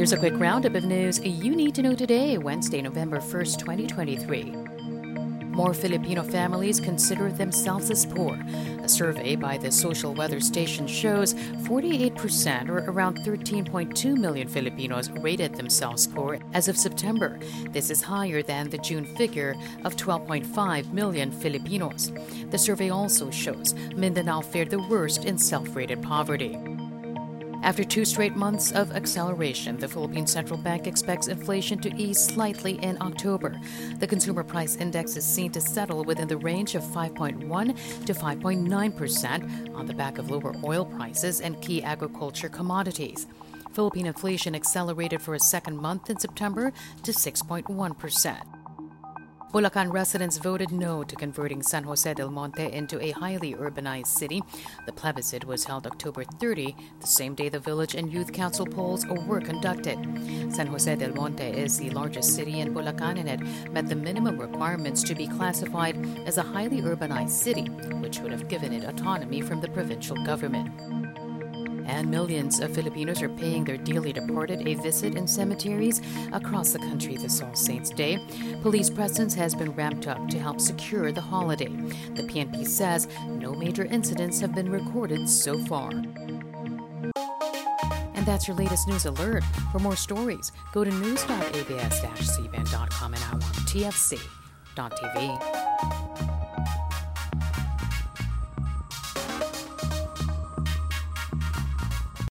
Here's a quick roundup of news you need to know today, Wednesday, November 1st, 2023. More Filipino families consider themselves as poor. A survey by the Social Weather Station shows 48%, or around 13.2 million Filipinos, rated themselves poor as of September. This is higher than the June figure of 12.5 million Filipinos. The survey also shows Mindanao fared the worst in self rated poverty. After two straight months of acceleration, the Philippine Central Bank expects inflation to ease slightly in October. The consumer price index is seen to settle within the range of 5.1 to 5.9 percent on the back of lower oil prices and key agriculture commodities. Philippine inflation accelerated for a second month in September to 6.1 percent. Bulacan residents voted no to converting San Jose del Monte into a highly urbanized city. The plebiscite was held October 30, the same day the village and youth council polls were conducted. San Jose del Monte is the largest city in Bulacan and it met the minimum requirements to be classified as a highly urbanized city, which would have given it autonomy from the provincial government and millions of Filipinos are paying their dearly departed a visit in cemeteries across the country this All Saints Day. Police presence has been ramped up to help secure the holiday. The PNP says no major incidents have been recorded so far. And that's your latest news alert. For more stories, go to news.abs-cbn.com and now on tfc.tv.